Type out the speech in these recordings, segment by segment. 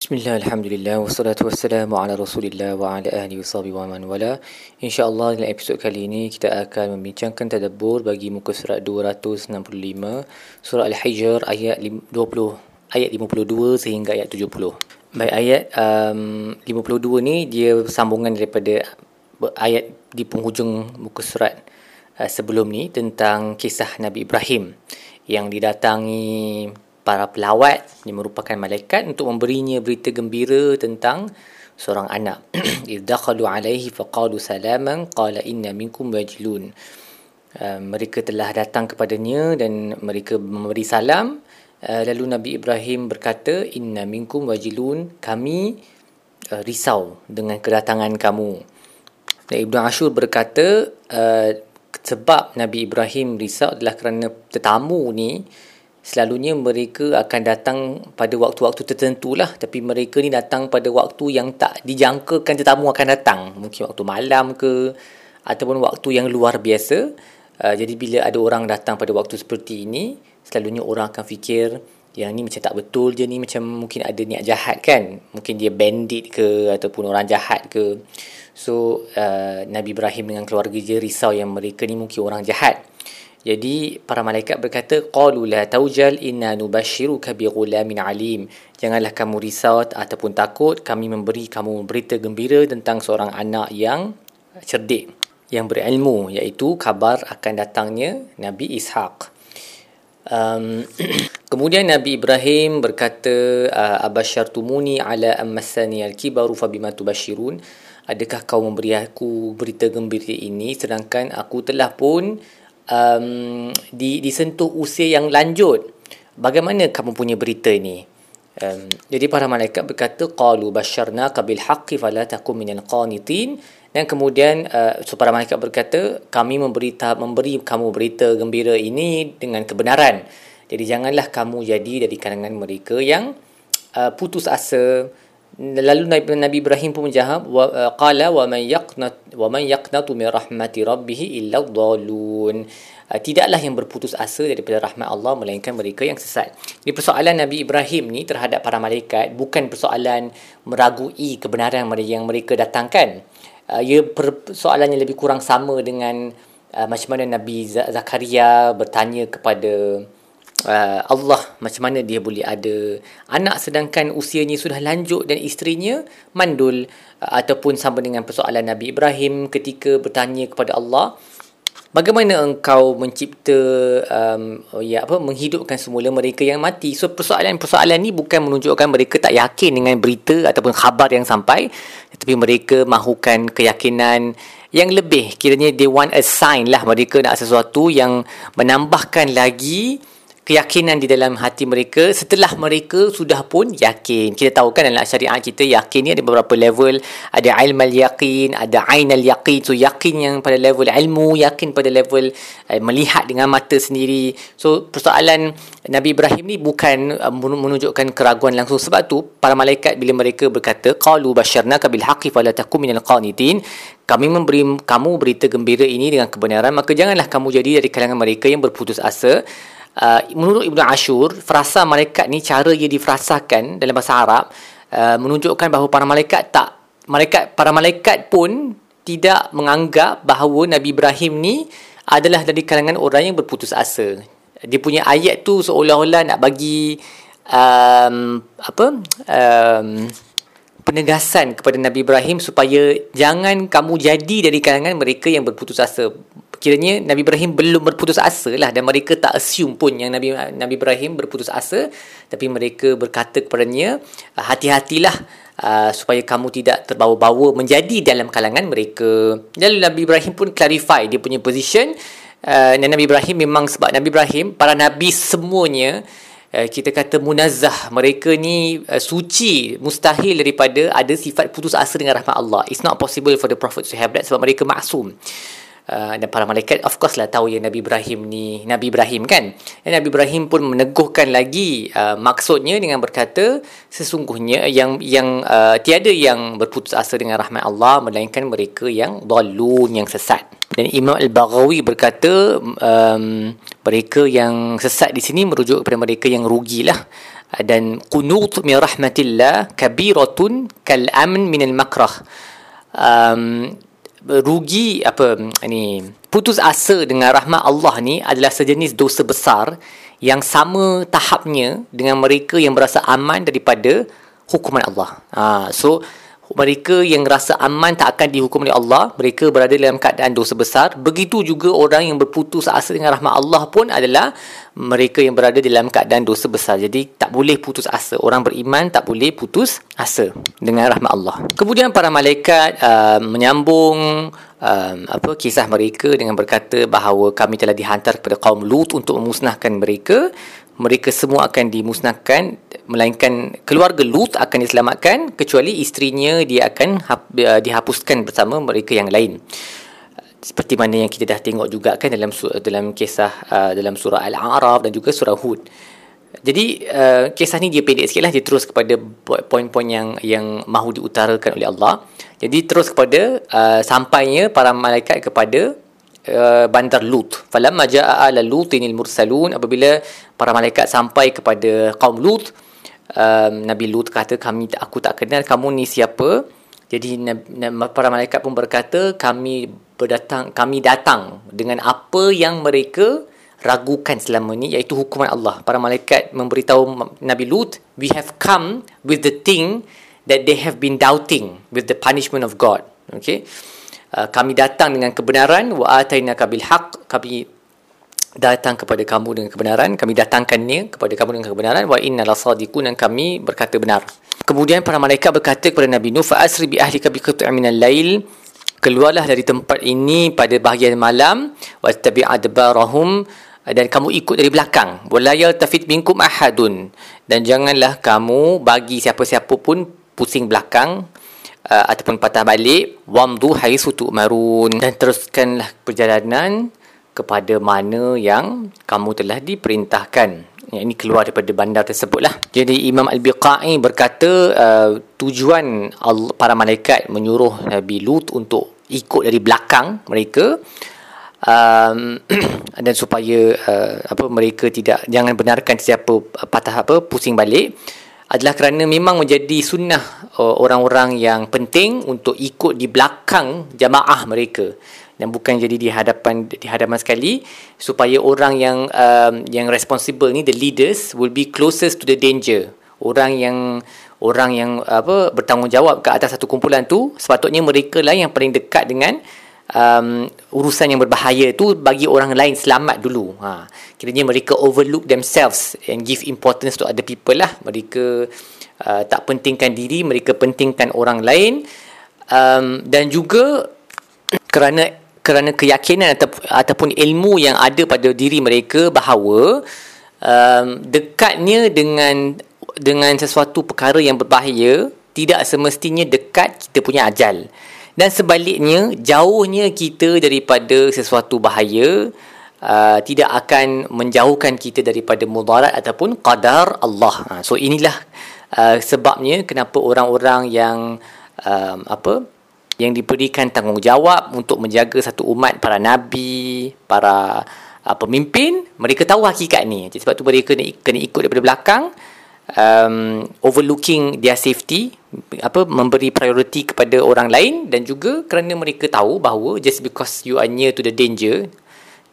Bismillah, Alhamdulillah, wassalatu wassalamu ala rasulillah wa ala ahli wa sahbihi wa man wala. InsyaAllah dalam episod kali ini kita akan membincangkan tadabbur bagi muka surat 265 Surah Al-Hijr ayat 20 ayat 52 sehingga ayat 70 Baik, ayat um, 52 ni dia sambungan daripada ayat di penghujung muka surat uh, sebelum ni tentang kisah Nabi Ibrahim yang didatangi para pelawat yang merupakan malaikat untuk memberinya berita gembira tentang seorang anak. Idh dakhalu alaihi faqalu salaman qala inna minkum wajilun. Uh, mereka telah datang kepadanya dan mereka memberi salam. Uh, lalu Nabi Ibrahim berkata, Inna minkum wajilun, kami uh, risau dengan kedatangan kamu. Dan Ibn Ashur berkata, uh, sebab Nabi Ibrahim risau adalah kerana tetamu ni selalunya mereka akan datang pada waktu-waktu tertentu lah tapi mereka ni datang pada waktu yang tak dijangkakan tetamu akan datang. Mungkin waktu malam ke ataupun waktu yang luar biasa. Uh, jadi bila ada orang datang pada waktu seperti ini selalunya orang akan fikir yang ni macam tak betul je ni macam mungkin ada niat jahat kan? Mungkin dia bandit ke ataupun orang jahat ke. So uh, Nabi Ibrahim dengan keluarga dia risau yang mereka ni mungkin orang jahat jadi para malaikat berkata qalu la taujal inna nubashshiruka bighulamin alim. Janganlah kamu risau ataupun takut kami memberi kamu berita gembira tentang seorang anak yang cerdik yang berilmu iaitu kabar akan datangnya Nabi Ishaq. Um, kemudian Nabi Ibrahim berkata abashartumuni ala ammasani al-kibaru fabima tubashirun adakah kau memberi aku berita gembira ini sedangkan aku telah pun um, di, disentuh usia yang lanjut. Bagaimana kamu punya berita ini? Um, jadi para malaikat berkata qalu basyarnaka bil haqqi fala takum minal qanitin. Dan kemudian uh, so para malaikat berkata kami memberi memberi kamu berita gembira ini dengan kebenaran. Jadi janganlah kamu jadi dari kalangan mereka yang uh, putus asa lalu Nabi, Ibrahim pun menjawab wa uh, qala wa man yaqnat wa man yaqnatu min rahmati rabbih illa dhalun uh, tidaklah yang berputus asa daripada rahmat Allah melainkan mereka yang sesat. Jadi persoalan Nabi Ibrahim ni terhadap para malaikat bukan persoalan meragui kebenaran yang mereka datangkan. Uh, ia persoalan yang lebih kurang sama dengan macam mana Nabi Zakaria bertanya kepada uh, Allah macam mana dia boleh ada anak sedangkan usianya sudah lanjut dan isterinya mandul uh, ataupun sama dengan persoalan Nabi Ibrahim ketika bertanya kepada Allah bagaimana engkau mencipta um, oh ya apa menghidupkan semula mereka yang mati? So persoalan-persoalan ni bukan menunjukkan mereka tak yakin dengan berita ataupun khabar yang sampai tetapi mereka mahukan keyakinan yang lebih. Kiranya they want a sign lah mereka nak sesuatu yang menambahkan lagi keyakinan di dalam hati mereka setelah mereka sudah pun yakin. Kita tahu kan dalam syariat kita yakin ni ada beberapa level. Ada ilmu yakin, ada ain al yakin. So yakin yang pada level ilmu, yakin pada level uh, melihat dengan mata sendiri. So persoalan Nabi Ibrahim ni bukan uh, menunjukkan keraguan langsung sebab tu para malaikat bila mereka berkata qalu basyarnaka bil haqqi fala takum minal qanitin kami memberi kamu berita gembira ini dengan kebenaran maka janganlah kamu jadi dari kalangan mereka yang berputus asa uh, menurut Ibnu Ashur frasa malaikat ni cara dia difrasakan dalam bahasa Arab uh, menunjukkan bahawa para malaikat tak malaikat para malaikat pun tidak menganggap bahawa Nabi Ibrahim ni adalah dari kalangan orang yang berputus asa. Dia punya ayat tu seolah-olah nak bagi um, apa um, penegasan kepada Nabi Ibrahim supaya jangan kamu jadi dari kalangan mereka yang berputus asa kiranya Nabi Ibrahim belum berputus asa lah. Dan mereka tak assume pun yang Nabi Nabi Ibrahim berputus asa. Tapi mereka berkata kepadanya ah, hati-hatilah uh, supaya kamu tidak terbawa-bawa menjadi dalam kalangan mereka. Dan Nabi Ibrahim pun clarify dia punya position. Uh, dan Nabi Ibrahim memang sebab Nabi Ibrahim para Nabi semuanya Uh, kita kata munazah mereka ni uh, suci mustahil daripada ada sifat putus asa dengan rahmat Allah. It's not possible for the prophet to have that sebab mereka maksum Uh, dan para malaikat of course lah tahu yang Nabi Ibrahim ni. Nabi Ibrahim kan? Dan Nabi Ibrahim pun meneguhkan lagi uh, maksudnya dengan berkata sesungguhnya yang yang uh, tiada yang berputus asa dengan rahmat Allah melainkan mereka yang dalun yang sesat. Dan Imam Al-Baghawi berkata um, mereka yang sesat di sini merujuk kepada mereka yang rugilah. Dan qunut min rahmatillah kabiratun kal amn min al makrah. Um, rugi apa ni putus asa dengan rahmat Allah ni adalah sejenis dosa besar yang sama tahapnya dengan mereka yang berasa aman daripada hukuman Allah. Ha, so mereka yang rasa aman tak akan dihukum oleh Allah, mereka berada dalam keadaan dosa besar. Begitu juga orang yang berputus asa dengan rahmat Allah pun adalah mereka yang berada dalam keadaan dosa besar. Jadi tak boleh putus asa. Orang beriman tak boleh putus asa dengan rahmat Allah. Kemudian para malaikat uh, menyambung uh, apa kisah mereka dengan berkata bahawa kami telah dihantar kepada kaum Lut untuk memusnahkan mereka mereka semua akan dimusnahkan melainkan keluarga Lut akan diselamatkan kecuali isterinya dia akan dihapuskan bersama mereka yang lain seperti mana yang kita dah tengok juga kan dalam dalam kisah uh, dalam surah Al-A'raf dan juga surah Hud. Jadi uh, kisah ni dia pendek sikitlah dia terus kepada poin-poin yang yang mahu diutarakan oleh Allah. Jadi terus kepada uh, sampainya para malaikat kepada uh, bandar Lut. Falamma jaa ala Lutinil mursalun apabila para malaikat sampai kepada kaum Lut um, Nabi Lut kata kami aku tak kenal kamu ni siapa. Jadi para malaikat pun berkata kami berdatang kami datang dengan apa yang mereka ragukan selama ni iaitu hukuman Allah. Para malaikat memberitahu Nabi Lut, we have come with the thing that they have been doubting with the punishment of God. Okay. Uh, kami datang dengan kebenaran. Wa atainaka bil haqq kami datang kepada kamu dengan kebenaran. Kami datangkannya kepada kamu dengan kebenaran. Wa inna lasadiqun dan kami berkata benar. Kemudian para malaikat berkata kepada Nabi Nuh fa asri bi ahlika bi qit'in minal lail. Keluarlah dari tempat ini pada bahagian malam. Wa tabi adbarahum. Dan kamu ikut dari belakang. Wala yaltafit minkum ahadun. Dan janganlah kamu bagi siapa-siapa pun pusing belakang uh, ataupun patah balik wamdu haitsu tu'marun. Dan teruskanlah perjalanan kepada mana yang kamu telah diperintahkan. Yang ini keluar daripada bandar tersebut lah. Jadi Imam Al-Biqai berkata uh, tujuan para malaikat menyuruh Nabi Lut untuk ikut dari belakang mereka um, dan supaya uh, apa mereka tidak jangan benarkan siapa patah apa pusing balik adalah kerana memang menjadi sunnah uh, orang-orang yang penting untuk ikut di belakang jamaah mereka. Dan bukan jadi di hadapan di hadapan sekali supaya orang yang um, yang responsible ni the leaders will be closest to the danger. Orang yang orang yang apa bertanggungjawab ke atas satu kumpulan tu sepatutnya mereka lah yang paling dekat dengan um, urusan yang berbahaya tu bagi orang lain selamat dulu. Ha. Kiranya mereka overlook themselves and give importance to other people lah. Mereka uh, tak pentingkan diri, mereka pentingkan orang lain. Um, dan juga kerana kerana keyakinan atau, ataupun ilmu yang ada pada diri mereka bahawa um, dekatnya dengan dengan sesuatu perkara yang berbahaya tidak semestinya dekat kita punya ajal. Dan sebaliknya, jauhnya kita daripada sesuatu bahaya uh, tidak akan menjauhkan kita daripada mudarat ataupun qadar Allah. Ha, so inilah uh, sebabnya kenapa orang-orang yang um, apa yang diberikan tanggungjawab untuk menjaga satu umat para nabi, para uh, pemimpin, mereka tahu hakikat ni. Sebab tu mereka kena, kena ikut daripada belakang um, overlooking their safety apa memberi priority kepada orang lain dan juga kerana mereka tahu bahawa just because you are near to the danger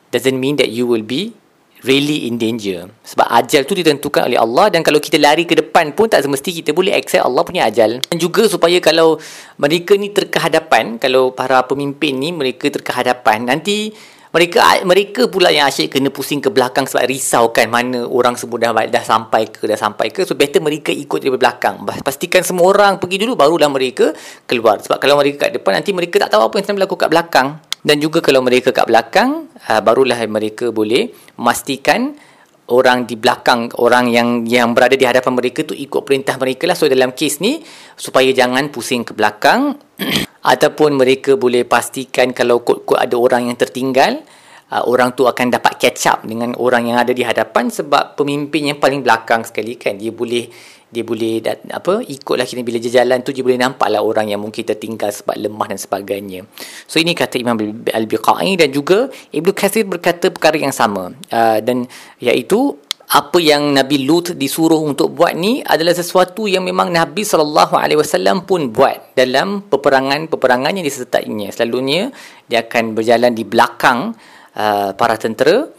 doesn't mean that you will be really in danger. Sebab ajal tu ditentukan oleh Allah dan kalau kita lari ke depan pun tak semesti kita boleh accept Allah punya ajal. Dan juga supaya kalau mereka ni terkehadapan kalau para pemimpin ni mereka terkehadapan nanti mereka mereka pula yang asyik kena pusing ke belakang sebab risau kan mana orang semua dah, dah sampai ke dah sampai ke. So better mereka ikut dari belakang. Pastikan semua orang pergi dulu barulah mereka keluar. Sebab kalau mereka kat depan nanti mereka tak tahu apa yang sedang berlaku kat belakang. Dan juga kalau mereka kat belakang uh, barulah mereka boleh memastikan orang di belakang orang yang yang berada di hadapan mereka tu ikut perintah mereka lah. So dalam kes ni supaya jangan pusing ke belakang ataupun mereka boleh pastikan kalau kod-kod ada orang yang tertinggal uh, orang tu akan dapat catch up dengan orang yang ada di hadapan sebab pemimpin yang paling belakang sekali kan dia boleh dia boleh dat, apa ikutlah kita bila dia jalan tu dia boleh nampaklah orang yang mungkin tertinggal sebab lemah dan sebagainya. So ini kata Imam Al-Biqai dan juga Ibnu Katsir berkata perkara yang sama uh, dan iaitu apa yang Nabi Lut disuruh untuk buat ni adalah sesuatu yang memang Nabi sallallahu alaihi wasallam pun buat dalam peperangan-peperangan yang disertainya. Selalunya dia akan berjalan di belakang uh, para tentera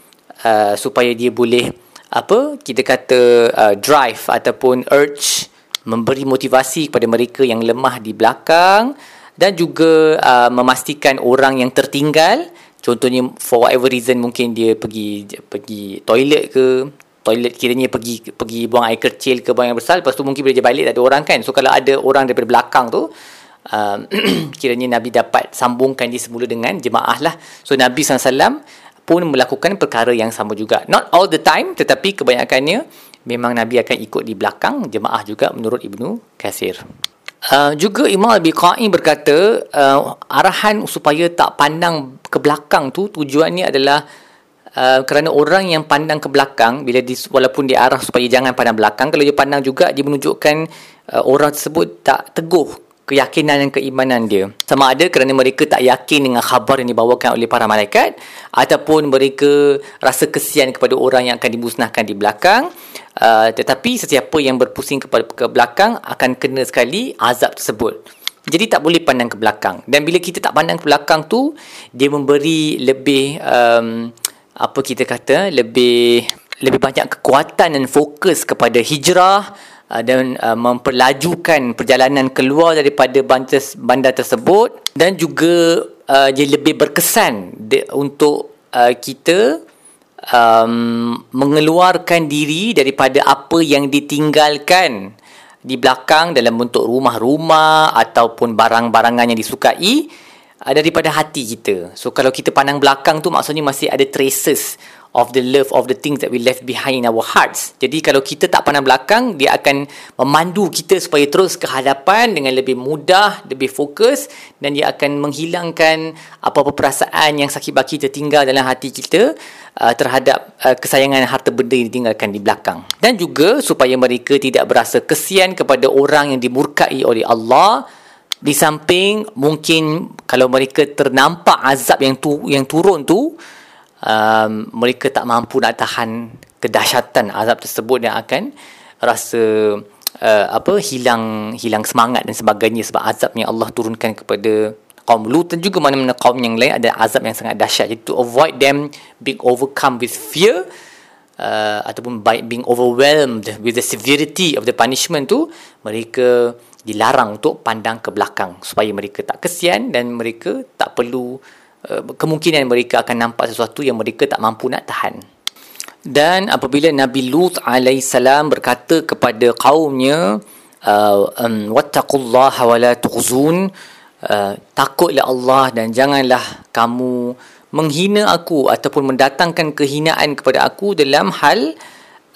uh, supaya dia boleh apa kita kata uh, drive ataupun urge memberi motivasi kepada mereka yang lemah di belakang dan juga uh, memastikan orang yang tertinggal contohnya for whatever reason mungkin dia pergi pergi toilet ke toilet kiranya pergi pergi buang air kecil ke buang air besar lepas tu mungkin bila dia balik tak ada orang kan. So kalau ada orang daripada belakang tu um, kiranya Nabi dapat sambungkan dia semula dengan jemaah lah so Nabi SAW pun melakukan perkara yang sama juga. Not all the time tetapi kebanyakannya memang Nabi akan ikut di belakang jemaah juga menurut Ibnu Kasir Uh, juga Imam Al-Biqai berkata uh, arahan supaya tak pandang ke belakang tu tujuannya adalah Uh, kerana orang yang pandang ke belakang bila di, walaupun dia arah supaya jangan pandang belakang kalau dia pandang juga dia menunjukkan uh, orang tersebut tak teguh keyakinan dan keimanan dia. Sama ada kerana mereka tak yakin dengan khabar yang dibawakan oleh para malaikat ataupun mereka rasa kesian kepada orang yang akan dimusnahkan di belakang uh, tetapi sesiapa yang berpusing kepada ke belakang akan kena sekali azab tersebut. Jadi tak boleh pandang ke belakang. Dan bila kita tak pandang ke belakang tu dia memberi lebih um, apa kita kata lebih lebih banyak kekuatan dan fokus kepada hijrah uh, dan uh, memperlajukan perjalanan keluar daripada bandar, bandar tersebut dan juga uh, dia lebih berkesan de, untuk uh, kita um, mengeluarkan diri daripada apa yang ditinggalkan di belakang dalam bentuk rumah-rumah ataupun barang-barangan yang disukai uh, daripada hati kita. So kalau kita pandang belakang tu maksudnya masih ada traces of the love of the things that we left behind in our hearts. Jadi kalau kita tak pandang belakang, dia akan memandu kita supaya terus ke hadapan dengan lebih mudah, lebih fokus dan dia akan menghilangkan apa-apa perasaan yang sakit baki tertinggal dalam hati kita uh, terhadap uh, kesayangan harta benda yang ditinggalkan di belakang. Dan juga supaya mereka tidak berasa kesian kepada orang yang dimurkai oleh Allah di samping mungkin kalau mereka ternampak azab yang tu yang turun tu um, mereka tak mampu nak tahan kedahsyatan azab tersebut yang akan rasa uh, apa hilang hilang semangat dan sebagainya sebab azab yang Allah turunkan kepada kaum Lut dan juga mana-mana kaum yang lain ada azab yang sangat dahsyat. Jadi to avoid them being overcome with fear uh, ataupun by being overwhelmed with the severity of the punishment tu mereka dilarang untuk pandang ke belakang supaya mereka tak kesian dan mereka tak perlu kemungkinan mereka akan nampak sesuatu yang mereka tak mampu nak tahan. Dan apabila Nabi Lut alaihissalam berkata kepada kaumnya uh, um, wattaqullaha wala tughzun uh, takutlah Allah dan janganlah kamu menghina aku ataupun mendatangkan kehinaan kepada aku dalam hal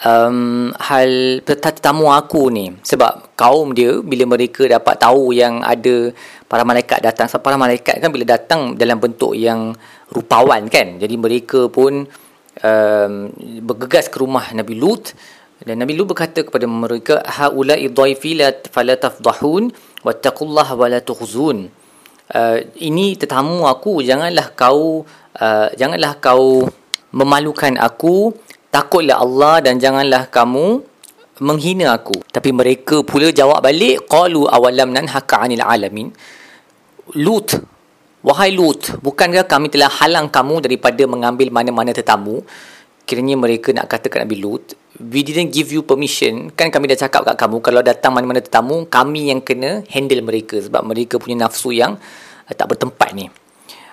um, hal tetamu aku ni sebab kaum dia bila mereka dapat tahu yang ada para malaikat datang. Sebab para malaikat kan bila datang dalam bentuk yang rupawan kan. Jadi mereka pun um, bergegas ke rumah Nabi Lut. Dan Nabi Lut berkata kepada mereka haula idhaifi la tafdahun wattaqullaha wala tukhzun. Uh, ini tetamu aku janganlah kau uh, janganlah kau memalukan aku. Takutlah Allah dan janganlah kamu menghina aku. Tapi mereka pula jawab balik, qalu awalam nanhaka 'anil alamin. Lut, wahai Lut, bukankah kami telah halang kamu daripada mengambil mana-mana tetamu? Kiranya mereka nak kata kat Nabi Lut, we didn't give you permission. Kan kami dah cakap kat kamu kalau datang mana-mana tetamu, kami yang kena handle mereka sebab mereka punya nafsu yang uh, tak bertempat ni.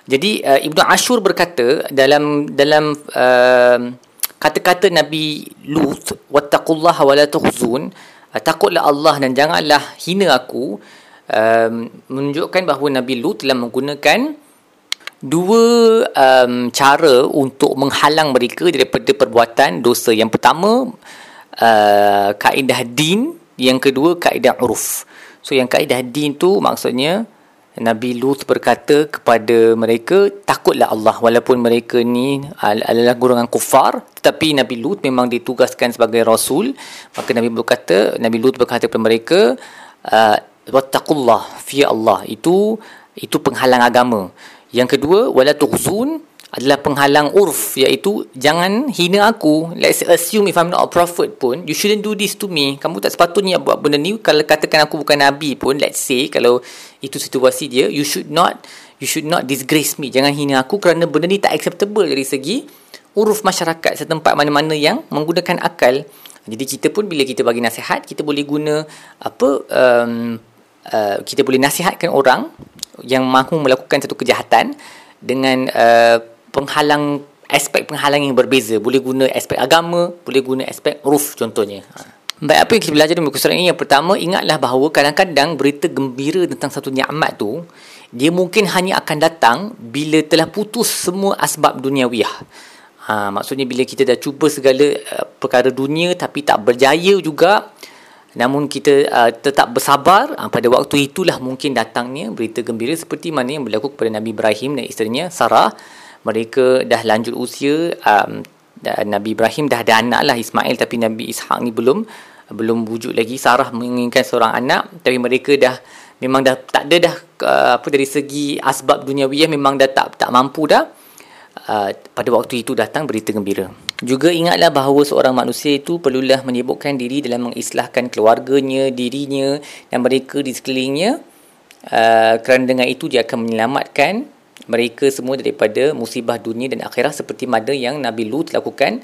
Jadi uh, Ibnu Ashur berkata dalam dalam uh, kata-kata Nabi Lut wattaqullaha wala tukhzun uh, takutlah Allah dan janganlah hina aku um, menunjukkan bahawa Nabi Lut telah menggunakan dua um, cara untuk menghalang mereka daripada perbuatan dosa. Yang pertama uh, kaedah din. Yang kedua kaedah uruf. So yang kaedah din tu maksudnya Nabi Lut berkata kepada mereka takutlah Allah walaupun mereka ni adalah golongan kufar tetapi Nabi Lut memang ditugaskan sebagai rasul. Maka Nabi berkata Nabi Lut berkata kepada mereka uh, wattaqullah fi Allah. Itu itu penghalang agama. Yang kedua wala tughzun adalah penghalang urf iaitu jangan hina aku. Let's assume if I'm not a prophet pun you shouldn't do this to me. Kamu tak sepatutnya buat benda ni. Kalau katakan aku bukan nabi pun let's say kalau itu situasi dia you should not you should not disgrace me. Jangan hina aku kerana benda ni tak acceptable dari segi uruf masyarakat setempat mana-mana yang menggunakan akal. Jadi kita pun bila kita bagi nasihat kita boleh guna apa um, uh, kita boleh nasihatkan orang yang mahu melakukan satu kejahatan dengan uh, penghalang aspek penghalang yang berbeza boleh guna aspek agama boleh guna aspek ruf contohnya ha. Baik, apa yang kita belajar di muka surat ini? Yang pertama, ingatlah bahawa kadang-kadang berita gembira tentang satu ni'mat tu, dia mungkin hanya akan datang bila telah putus semua asbab duniawiyah. Ha, maksudnya bila kita dah cuba segala uh, perkara dunia tapi tak berjaya juga, namun kita uh, tetap bersabar, uh, pada waktu itulah mungkin datangnya berita gembira seperti mana yang berlaku kepada Nabi Ibrahim dan isterinya Sarah. Mereka dah lanjut usia um, Nabi Ibrahim dah ada anak lah Ismail tapi Nabi Ishak ni belum belum wujud lagi. Sarah menginginkan seorang anak tapi mereka dah memang dah tak ada dah uh, apa dari segi asbab duniawiyah memang dah tak tak mampu dah. Uh, pada waktu itu datang berita gembira juga ingatlah bahawa seorang manusia itu perlulah menyibukkan diri dalam mengislahkan keluarganya dirinya dan mereka di sekelilingnya. Uh, kerana dengan itu dia akan menyelamatkan mereka semua daripada musibah dunia dan akhirat seperti mana yang Nabi Lut lakukan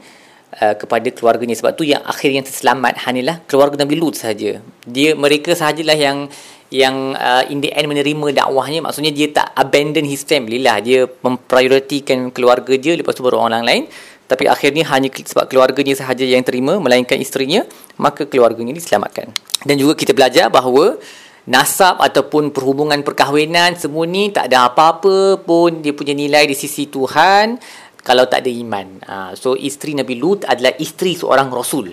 uh, kepada keluarganya. Sebab tu yang akhir yang terselamat hanyalah keluarga Nabi Lut saja dia mereka sahajalah yang yang uh, in the end menerima dakwahnya. Maksudnya dia tak abandon his family lah. Dia memprioritikan keluarga dia lepas tu baru orang lain tapi akhirnya hanya sebab keluarganya sahaja yang terima melainkan isterinya maka keluarganya diselamatkan dan juga kita belajar bahawa nasab ataupun perhubungan perkahwinan semua ni tak ada apa-apa pun dia punya nilai di sisi Tuhan kalau tak ada iman. Ha, so isteri Nabi Lut adalah isteri seorang rasul.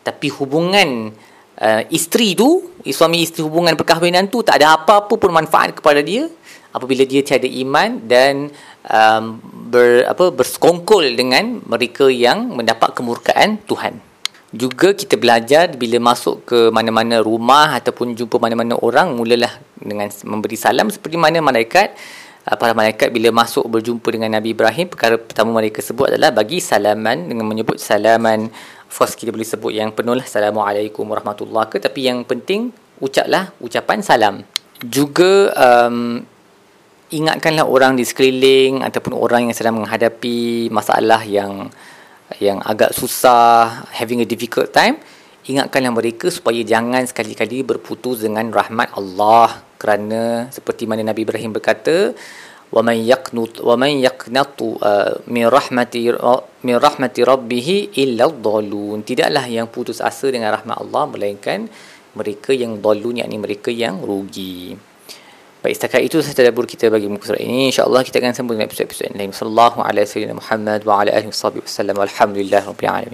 Tapi hubungan uh, isteri tu, suami isteri hubungan perkahwinan tu tak ada apa-apa pun manfaat kepada dia apabila dia tiada iman dan um, ber, apa bersekongkol dengan mereka yang mendapat kemurkaan Tuhan. Juga kita belajar bila masuk ke mana-mana rumah ataupun jumpa mana-mana orang mulalah dengan memberi salam seperti mana malaikat. Uh, para malaikat bila masuk berjumpa dengan Nabi Ibrahim perkara pertama mereka sebut adalah bagi salaman dengan menyebut salaman. First kita boleh sebut yang penuh lah Assalamualaikum warahmatullahi ke tapi yang penting ucaplah ucapan salam. Juga um, ingatkanlah orang di sekeliling ataupun orang yang sedang menghadapi masalah yang yang agak susah, having a difficult time, ingatkanlah mereka supaya jangan sekali-kali berputus dengan rahmat Allah. Kerana seperti mana Nabi Ibrahim berkata wa man yaqnut wa man yaqnatu uh, min rahmati min rahmati rabbih illa dhalun. Tidaklah yang putus asa dengan rahmat Allah melainkan mereka yang dhalun yakni mereka yang rugi Baik, setakat itu sahaja tadabbur kita bagi muka surat ini. InsyaAllah kita akan sambung dengan episod-episod lain. Sallallahu alaihi wa sallam Muhammad wa ala alihi wa sallam. Alamin.